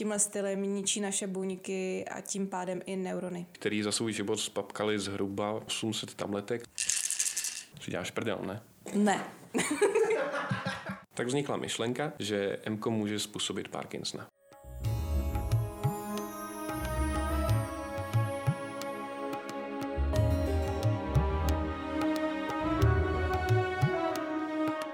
tímhle stylem ničí naše buňky a tím pádem i neurony. Který za svůj život spapkali zhruba 800 tabletek. Si děláš prdel, ne? Ne. tak vznikla myšlenka, že MKO může způsobit Parkinsona.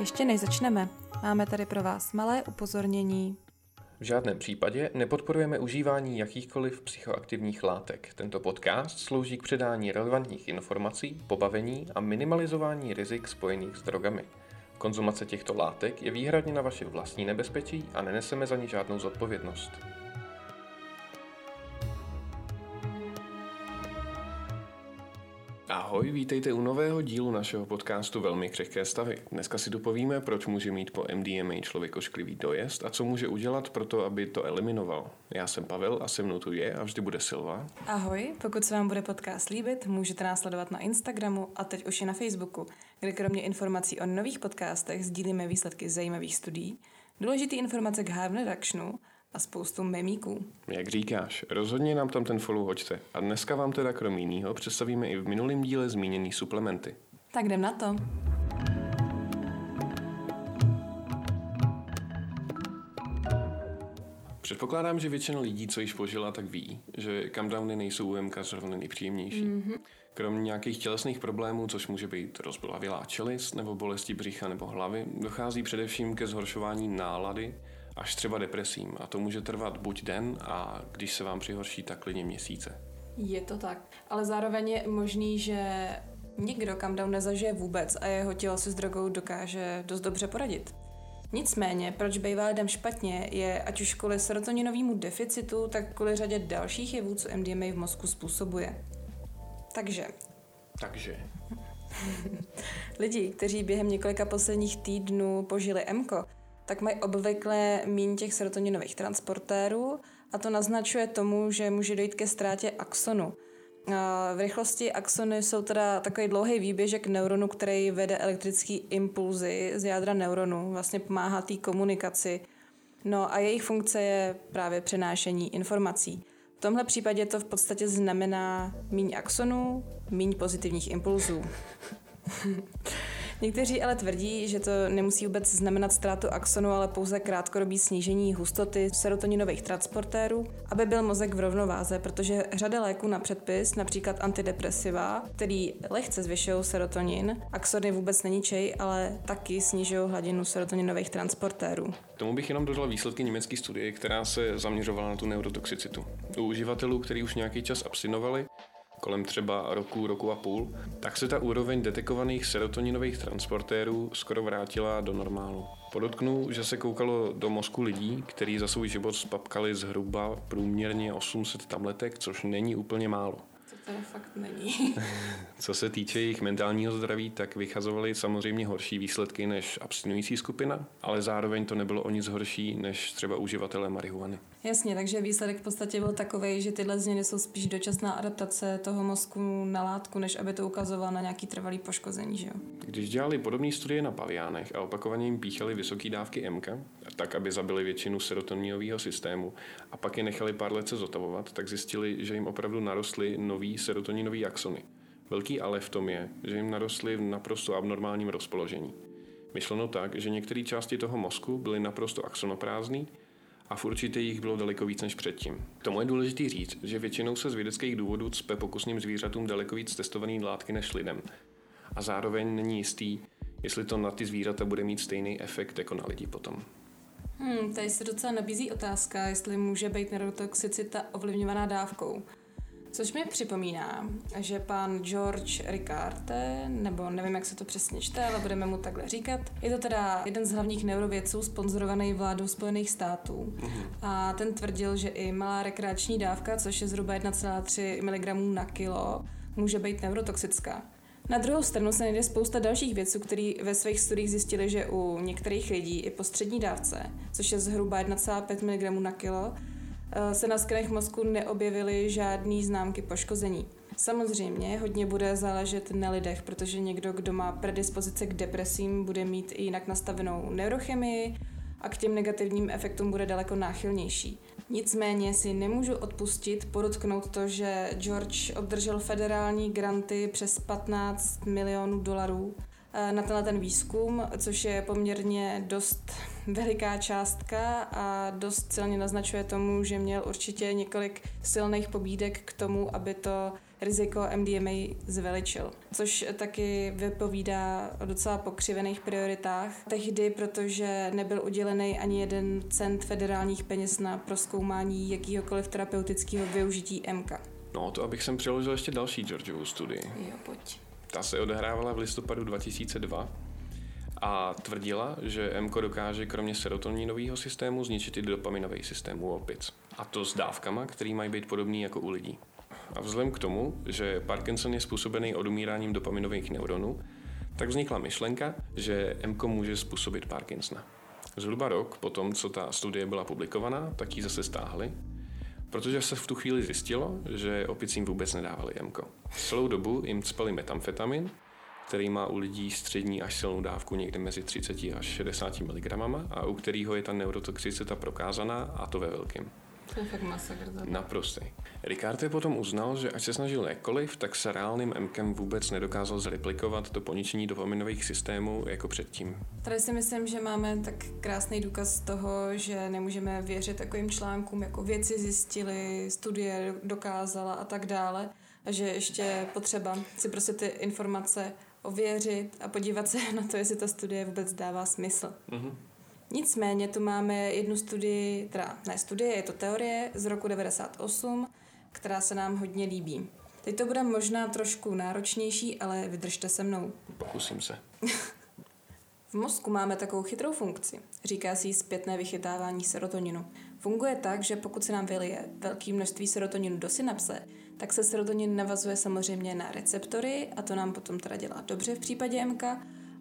Ještě než začneme, máme tady pro vás malé upozornění. V žádném případě nepodporujeme užívání jakýchkoliv psychoaktivních látek. Tento podcast slouží k předání relevantních informací, pobavení a minimalizování rizik spojených s drogami. Konzumace těchto látek je výhradně na vaše vlastní nebezpečí a neneseme za ní žádnou zodpovědnost. Ahoj, vítejte u nového dílu našeho podcastu Velmi křehké stavy. Dneska si dopovíme, proč může mít po MDMA člověk ošklivý dojezd a co může udělat pro to, aby to eliminoval. Já jsem Pavel a se mnou tu je a vždy bude Silva. Ahoj, pokud se vám bude podcast líbit, můžete nás sledovat na Instagramu a teď už i na Facebooku, kde kromě informací o nových podcastech sdílíme výsledky zajímavých studií, důležité informace k harm reductionu a spoustu memíků. Jak říkáš, rozhodně nám tam ten follow hoďte. A dneska vám teda krom jinýho představíme i v minulém díle zmíněný suplementy. Tak jdem na to. Předpokládám, že většina lidí, co již požila, tak ví, že camdowny nejsou u MK zrovna nejpříjemnější. Mm-hmm. Kromě nějakých tělesných problémů, což může být rozbolavilá čelist nebo bolesti břicha nebo hlavy, dochází především ke zhoršování nálady až třeba depresím. A to může trvat buď den a když se vám přihorší, tak klidně měsíce. Je to tak. Ale zároveň je možný, že nikdo down nezažije vůbec a jeho tělo si s drogou dokáže dost dobře poradit. Nicméně, proč bývá lidem špatně, je ať už kvůli serotoninovému deficitu, tak kvůli řadě dalších jevů, co MDMA v mozku způsobuje. Takže. Takže. Lidi, kteří během několika posledních týdnů požili MKO, tak mají obvykle méně těch serotoninových transportérů a to naznačuje tomu, že může dojít ke ztrátě axonu. V rychlosti axony jsou teda takový dlouhý výběžek neuronu, který vede elektrický impulzy z jádra neuronu, vlastně pomáhá té komunikaci. No a jejich funkce je právě přenášení informací. V tomhle případě to v podstatě znamená míň axonů, míň pozitivních impulzů. Někteří ale tvrdí, že to nemusí vůbec znamenat ztrátu axonu, ale pouze krátkodobý snížení hustoty serotoninových transportérů, aby byl mozek v rovnováze, protože řada léků na předpis, například antidepresiva, který lehce zvyšují serotonin, axony vůbec neníčej, ale taky snižují hladinu serotoninových transportérů. Tomu bych jenom dodal výsledky německé studie, která se zaměřovala na tu neurotoxicitu. U uživatelů, kteří už nějaký čas abstinovali, kolem třeba roku, roku a půl, tak se ta úroveň detekovaných serotoninových transportérů skoro vrátila do normálu. Podotknu, že se koukalo do mozku lidí, kteří za svůj život spapkali zhruba průměrně 800 tabletek, což není úplně málo teda fakt není. Co se týče jejich mentálního zdraví, tak vychazovali samozřejmě horší výsledky než abstinující skupina, ale zároveň to nebylo o nic horší než třeba uživatelé marihuany. Jasně, takže výsledek v podstatě byl takový, že tyhle změny jsou spíš dočasná adaptace toho mozku na látku, než aby to ukazovalo na nějaký trvalý poškození. Že jo? Když dělali podobné studie na paviánech a opakovaně jim píchali vysoké dávky MK, tak aby zabili většinu serotoninového systému a pak je nechali pár let se zotavovat, tak zjistili, že jim opravdu narostly nový serotoninový axony. Velký ale v tom je, že jim narostly v naprosto abnormálním rozpoložení. Myšleno tak, že některé části toho mozku byly naprosto axonoprázdný a v určitě jich bylo daleko víc než předtím. K tomu je důležité říct, že většinou se z vědeckých důvodů cpe pokusným zvířatům daleko víc testovaný látky než lidem. A zároveň není jistý, jestli to na ty zvířata bude mít stejný efekt jako na lidi potom. Hmm, tady se docela nabízí otázka, jestli může být neurotoxicita ovlivňovaná dávkou. Což mi připomíná, že pan George Ricarte, nebo nevím, jak se to přesně čte, ale budeme mu takhle říkat, je to teda jeden z hlavních neurovědců sponzorovaný vládou Spojených států. Mm-hmm. A ten tvrdil, že i malá rekreační dávka, což je zhruba 1,3 mg na kilo, může být neurotoxická. Na druhou stranu se najde spousta dalších věců, které ve svých studiích zjistili, že u některých lidí i po střední dávce, což je zhruba 1,5 mg na kilo, se na skenech mozku neobjevily žádné známky poškození. Samozřejmě hodně bude záležet na lidech, protože někdo, kdo má predispozice k depresím, bude mít i jinak nastavenou neurochemii a k těm negativním efektům bude daleko náchylnější. Nicméně si nemůžu odpustit podotknout to, že George obdržel federální granty přes 15 milionů dolarů eh, na tenhle ten výzkum, což je poměrně dost veliká částka a dost silně naznačuje tomu, že měl určitě několik silných pobídek k tomu, aby to riziko MDMA zveličil. Což taky vypovídá o docela pokřivených prioritách tehdy, protože nebyl udělený ani jeden cent federálních peněz na proskoumání jakýhokoliv terapeutického využití MK. No, to abych sem přiložil ještě další Georgeovu studii. Jo, pojď. Ta se odehrávala v listopadu 2002 a tvrdila, že MK dokáže kromě serotoninového systému zničit i dopaminový systém u opic. A to s dávkama, které mají být podobný jako u lidí. A vzhledem k tomu, že Parkinson je způsobený odumíráním dopaminových neuronů, tak vznikla myšlenka, že MK může způsobit Parkinsona. Zhruba rok po tom, co ta studie byla publikovaná, tak ji zase stáhli, protože se v tu chvíli zjistilo, že opicím vůbec nedávali MK. Celou dobu jim cpali metamfetamin, který má u lidí střední až silnou dávku někde mezi 30 až 60 mg a u kterého je ta neurotoxicita prokázaná a to ve velkém. To je fakt masakr. Naprostý. Ricarte potom uznal, že ať se snažil jakkoliv, tak se reálným MKem vůbec nedokázal zreplikovat to poničení dopaminových systémů jako předtím. Tady si myslím, že máme tak krásný důkaz toho, že nemůžeme věřit takovým článkům, jako věci zjistili, studie dokázala a tak dále. A že ještě potřeba si prostě ty informace ověřit a podívat se na to, jestli ta studie vůbec dává smysl. Mm-hmm. Nicméně tu máme jednu studii, teda ne studie, je to teorie z roku 98, která se nám hodně líbí. Teď to bude možná trošku náročnější, ale vydržte se mnou. Pokusím se. v mozku máme takovou chytrou funkci. Říká si zpětné vychytávání serotoninu. Funguje tak, že pokud se nám vylije velké množství serotoninu do synapse, tak se serotonin navazuje samozřejmě na receptory a to nám potom teda dělá dobře v případě MK,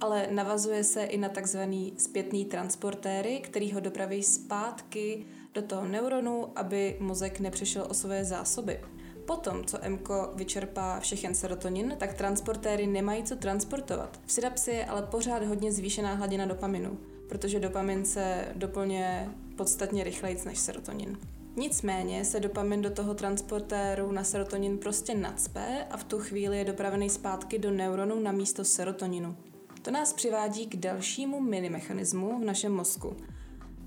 ale navazuje se i na takzvaný zpětný transportéry, který ho dopraví zpátky do toho neuronu, aby mozek nepřešel o své zásoby. Potom, co MKO vyčerpá všechen serotonin, tak transportéry nemají co transportovat. V synapsi je ale pořád hodně zvýšená hladina dopaminu, protože dopamin se doplňuje podstatně rychleji než serotonin. Nicméně se dopamin do toho transportéru na serotonin prostě nacpe a v tu chvíli je dopravený zpátky do neuronu na místo serotoninu. To nás přivádí k dalšímu minimechanismu v našem mozku.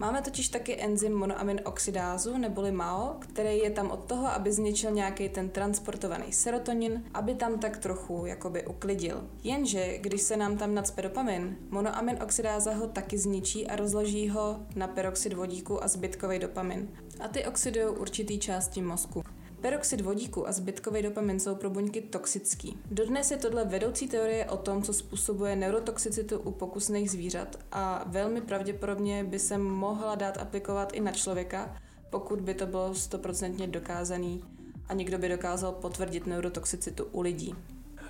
Máme totiž taky enzym monoamin oxidázu neboli MAO, který je tam od toho, aby zničil nějaký ten transportovaný serotonin, aby tam tak trochu jakoby uklidil. Jenže když se nám tam nadspe dopamin, monoamin oxidáza ho taky zničí a rozloží ho na peroxid vodíku a zbytkový dopamin. A ty oxidují určitý části mozku. Peroxid vodíku a zbytkový dopamin jsou pro buňky toxický. Dodnes je tohle vedoucí teorie o tom, co způsobuje neurotoxicitu u pokusných zvířat a velmi pravděpodobně by se mohla dát aplikovat i na člověka, pokud by to bylo stoprocentně dokázaný a někdo by dokázal potvrdit neurotoxicitu u lidí.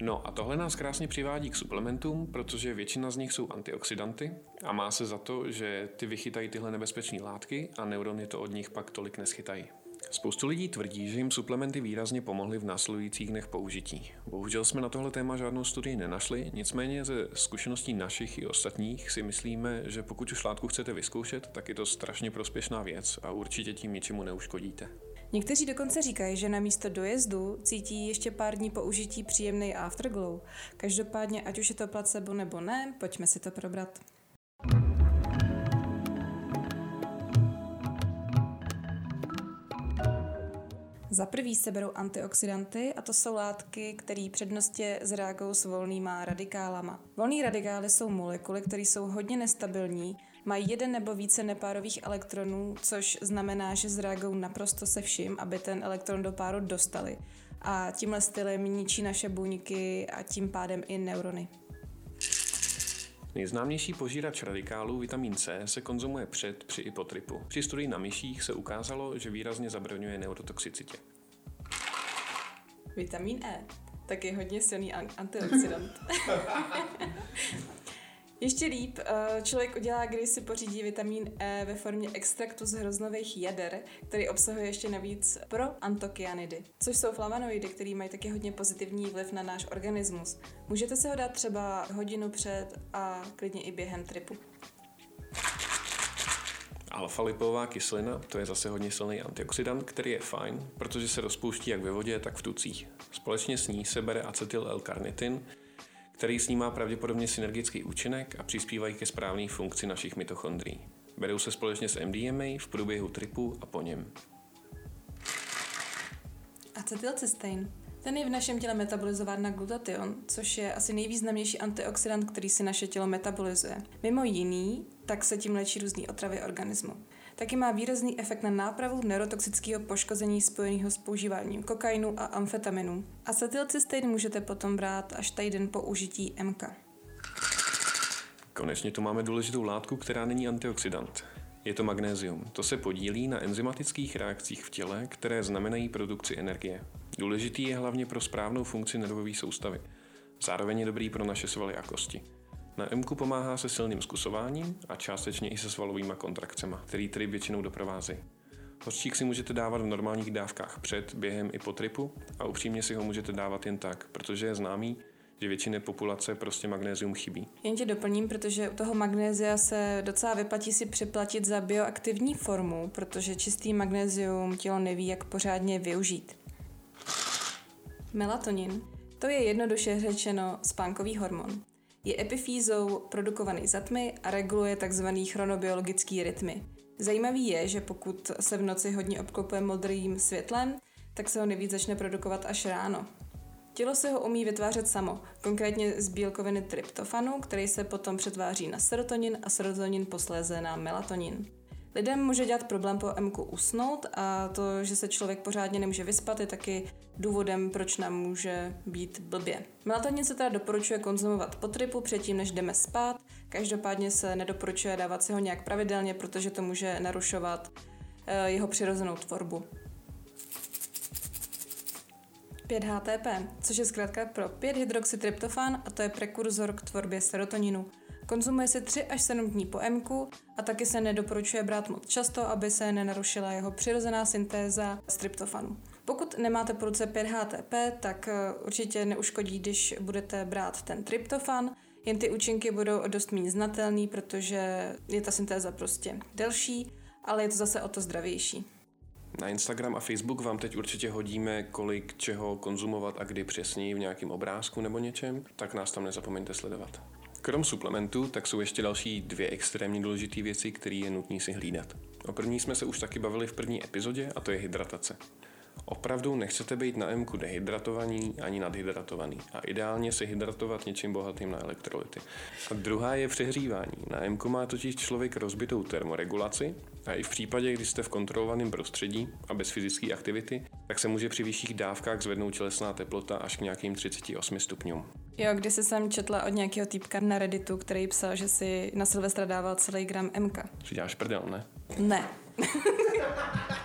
No a tohle nás krásně přivádí k suplementům, protože většina z nich jsou antioxidanty a má se za to, že ty vychytají tyhle nebezpečné látky a neurony to od nich pak tolik neschytají. Spoustu lidí tvrdí, že jim suplementy výrazně pomohly v následujících dnech použití. Bohužel jsme na tohle téma žádnou studii nenašli, nicméně ze zkušeností našich i ostatních si myslíme, že pokud už látku chcete vyzkoušet, tak je to strašně prospěšná věc a určitě tím ničemu neuškodíte. Někteří dokonce říkají, že na místo dojezdu cítí ještě pár dní použití příjemný afterglow. Každopádně, ať už je to placebo nebo ne, pojďme si to probrat. Za prvý se berou antioxidanty a to jsou látky, které přednostě zreagují s volnýma radikálama. Volný radikály jsou molekuly, které jsou hodně nestabilní, mají jeden nebo více nepárových elektronů, což znamená, že zreagují naprosto se vším, aby ten elektron do páru dostali. A tímhle stylem ničí naše buňky a tím pádem i neurony. Nejznámější požírač radikálů vitamin C se konzumuje před, při i po tripu. Při studii na myších se ukázalo, že výrazně zabraňuje neurotoxicitě. Vitamin E. Taky hodně silný antioxidant. Ještě líp, eh, člověk udělá, když si pořídí vitamin E ve formě extraktu z hroznových jader, který obsahuje ještě navíc pro antokyanidy, což jsou flavonoidy, které mají taky hodně pozitivní vliv na náš organismus. Můžete se ho dát třeba hodinu před a klidně i během tripu. Alfa-lipová kyselina, to je zase hodně silný antioxidant, který je fajn, protože se rozpouští jak ve vodě, tak v tucích. Společně s ní se bere acetyl L-karnitin, který s ní má pravděpodobně synergický účinek a přispívají ke správné funkci našich mitochondrií. Berou se společně s MDMA v průběhu tripu a po něm. Acetylcystein. Ten je v našem těle metabolizován na glutation, což je asi nejvýznamnější antioxidant, který si naše tělo metabolizuje. Mimo jiný, tak se tím léčí různé otravy organismu. Taky má výrazný efekt na nápravu neurotoxického poškození spojeného s používáním kokainu a amfetaminu. Acetylcystein můžete potom brát až týden po užití MK. Konečně tu máme důležitou látku, která není antioxidant. Je to magnézium. To se podílí na enzymatických reakcích v těle, které znamenají produkci energie. Důležitý je hlavně pro správnou funkci nervové soustavy. Zároveň je dobrý pro naše svaly a kosti. Na MK pomáhá se silným zkusováním a částečně i se svalovými kontrakcemi, který tedy většinou doprovázejí. Hořčík si můžete dávat v normálních dávkách před, během i po tripu a upřímně si ho můžete dávat jen tak, protože je známý, že většině populace prostě magnézium chybí. Jen tě doplním, protože u toho magnézia se docela vyplatí si připlatit za bioaktivní formu, protože čistý magnézium tělo neví, jak pořádně využít. Melatonin. To je jednoduše řečeno spánkový hormon. Je epifýzou produkovaný za tmy a reguluje tzv. chronobiologický rytmy. Zajímavý je, že pokud se v noci hodně obklopuje modrým světlem, tak se ho nejvíc začne produkovat až ráno. Tělo se ho umí vytvářet samo, konkrétně z bílkoviny tryptofanu, který se potom přetváří na serotonin a serotonin posléze na melatonin. Lidem může dělat problém po MK usnout a to, že se člověk pořádně nemůže vyspat, je taky důvodem, proč nám může být blbě. Melatonin se teda doporučuje konzumovat po tripu předtím, než jdeme spát. Každopádně se nedoporučuje dávat si ho nějak pravidelně, protože to může narušovat eh, jeho přirozenou tvorbu. 5-HTP, což je zkrátka pro 5-hydroxytryptofan a to je prekurzor k tvorbě serotoninu. Konzumuje se 3 až 7 dní po MK a taky se nedoporučuje brát moc často, aby se nenarušila jeho přirozená syntéza tryptofanu. Pokud nemáte po ruce 5-HTP, tak eh, určitě neuškodí, když budete brát ten tryptofan, jen ty účinky budou dost méně znatelný, protože je ta syntéza prostě delší, ale je to zase o to zdravější. Na Instagram a Facebook vám teď určitě hodíme, kolik čeho konzumovat a kdy přesně v nějakém obrázku nebo něčem, tak nás tam nezapomeňte sledovat. Krom suplementů, tak jsou ještě další dvě extrémně důležité věci, které je nutné si hlídat. O první jsme se už taky bavili v první epizodě a to je hydratace. Opravdu nechcete být na MK dehydratovaný ani nadhydratovaný a ideálně se hydratovat něčím bohatým na elektrolyty. A druhá je přehřívání. Na MK má totiž člověk rozbitou termoregulaci a i v případě, kdy jste v kontrolovaném prostředí a bez fyzické aktivity, tak se může při vyšších dávkách zvednout tělesná teplota až k nějakým 38 stupňům. Jo, když se jsem četla od nějakého týpka na Redditu, který psal, že si na Silvestra dával celý gram MK. Si děláš prdel, ne? Ne.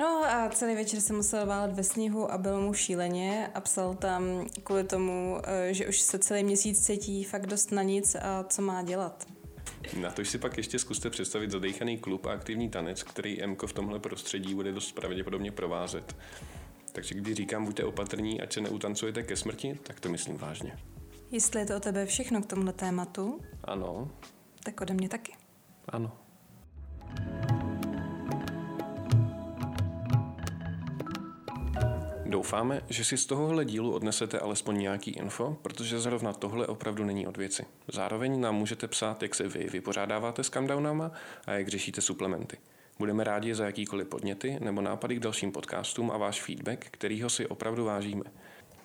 No a celý večer se musel válet ve sněhu a byl mu šíleně a psal tam kvůli tomu, eh, že už se celý měsíc cítí fakt dost na nic a co má dělat. Na to si pak ještě zkuste představit zadejchaný klub a aktivní tanec, který MK v tomhle prostředí bude dost pravděpodobně provázet. Takže když říkám buďte opatrní, ať se neutancujete ke smrti, tak to myslím vážně. Jestli je to o tebe všechno k tomuhle tématu, Ano, tak ode mě taky. ano. Doufáme, že si z tohohle dílu odnesete alespoň nějaký info, protože zrovna tohle opravdu není od věci. Zároveň nám můžete psát, jak se vy vypořádáváte s countdownama a jak řešíte suplementy. Budeme rádi za jakýkoliv podněty nebo nápady k dalším podcastům a váš feedback, kterýho si opravdu vážíme.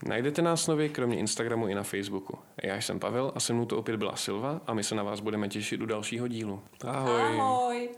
Najdete nás nově kromě Instagramu i na Facebooku. Já jsem Pavel a se mnou to opět byla Silva a my se na vás budeme těšit u dalšího dílu. Ahoj! Ahoj.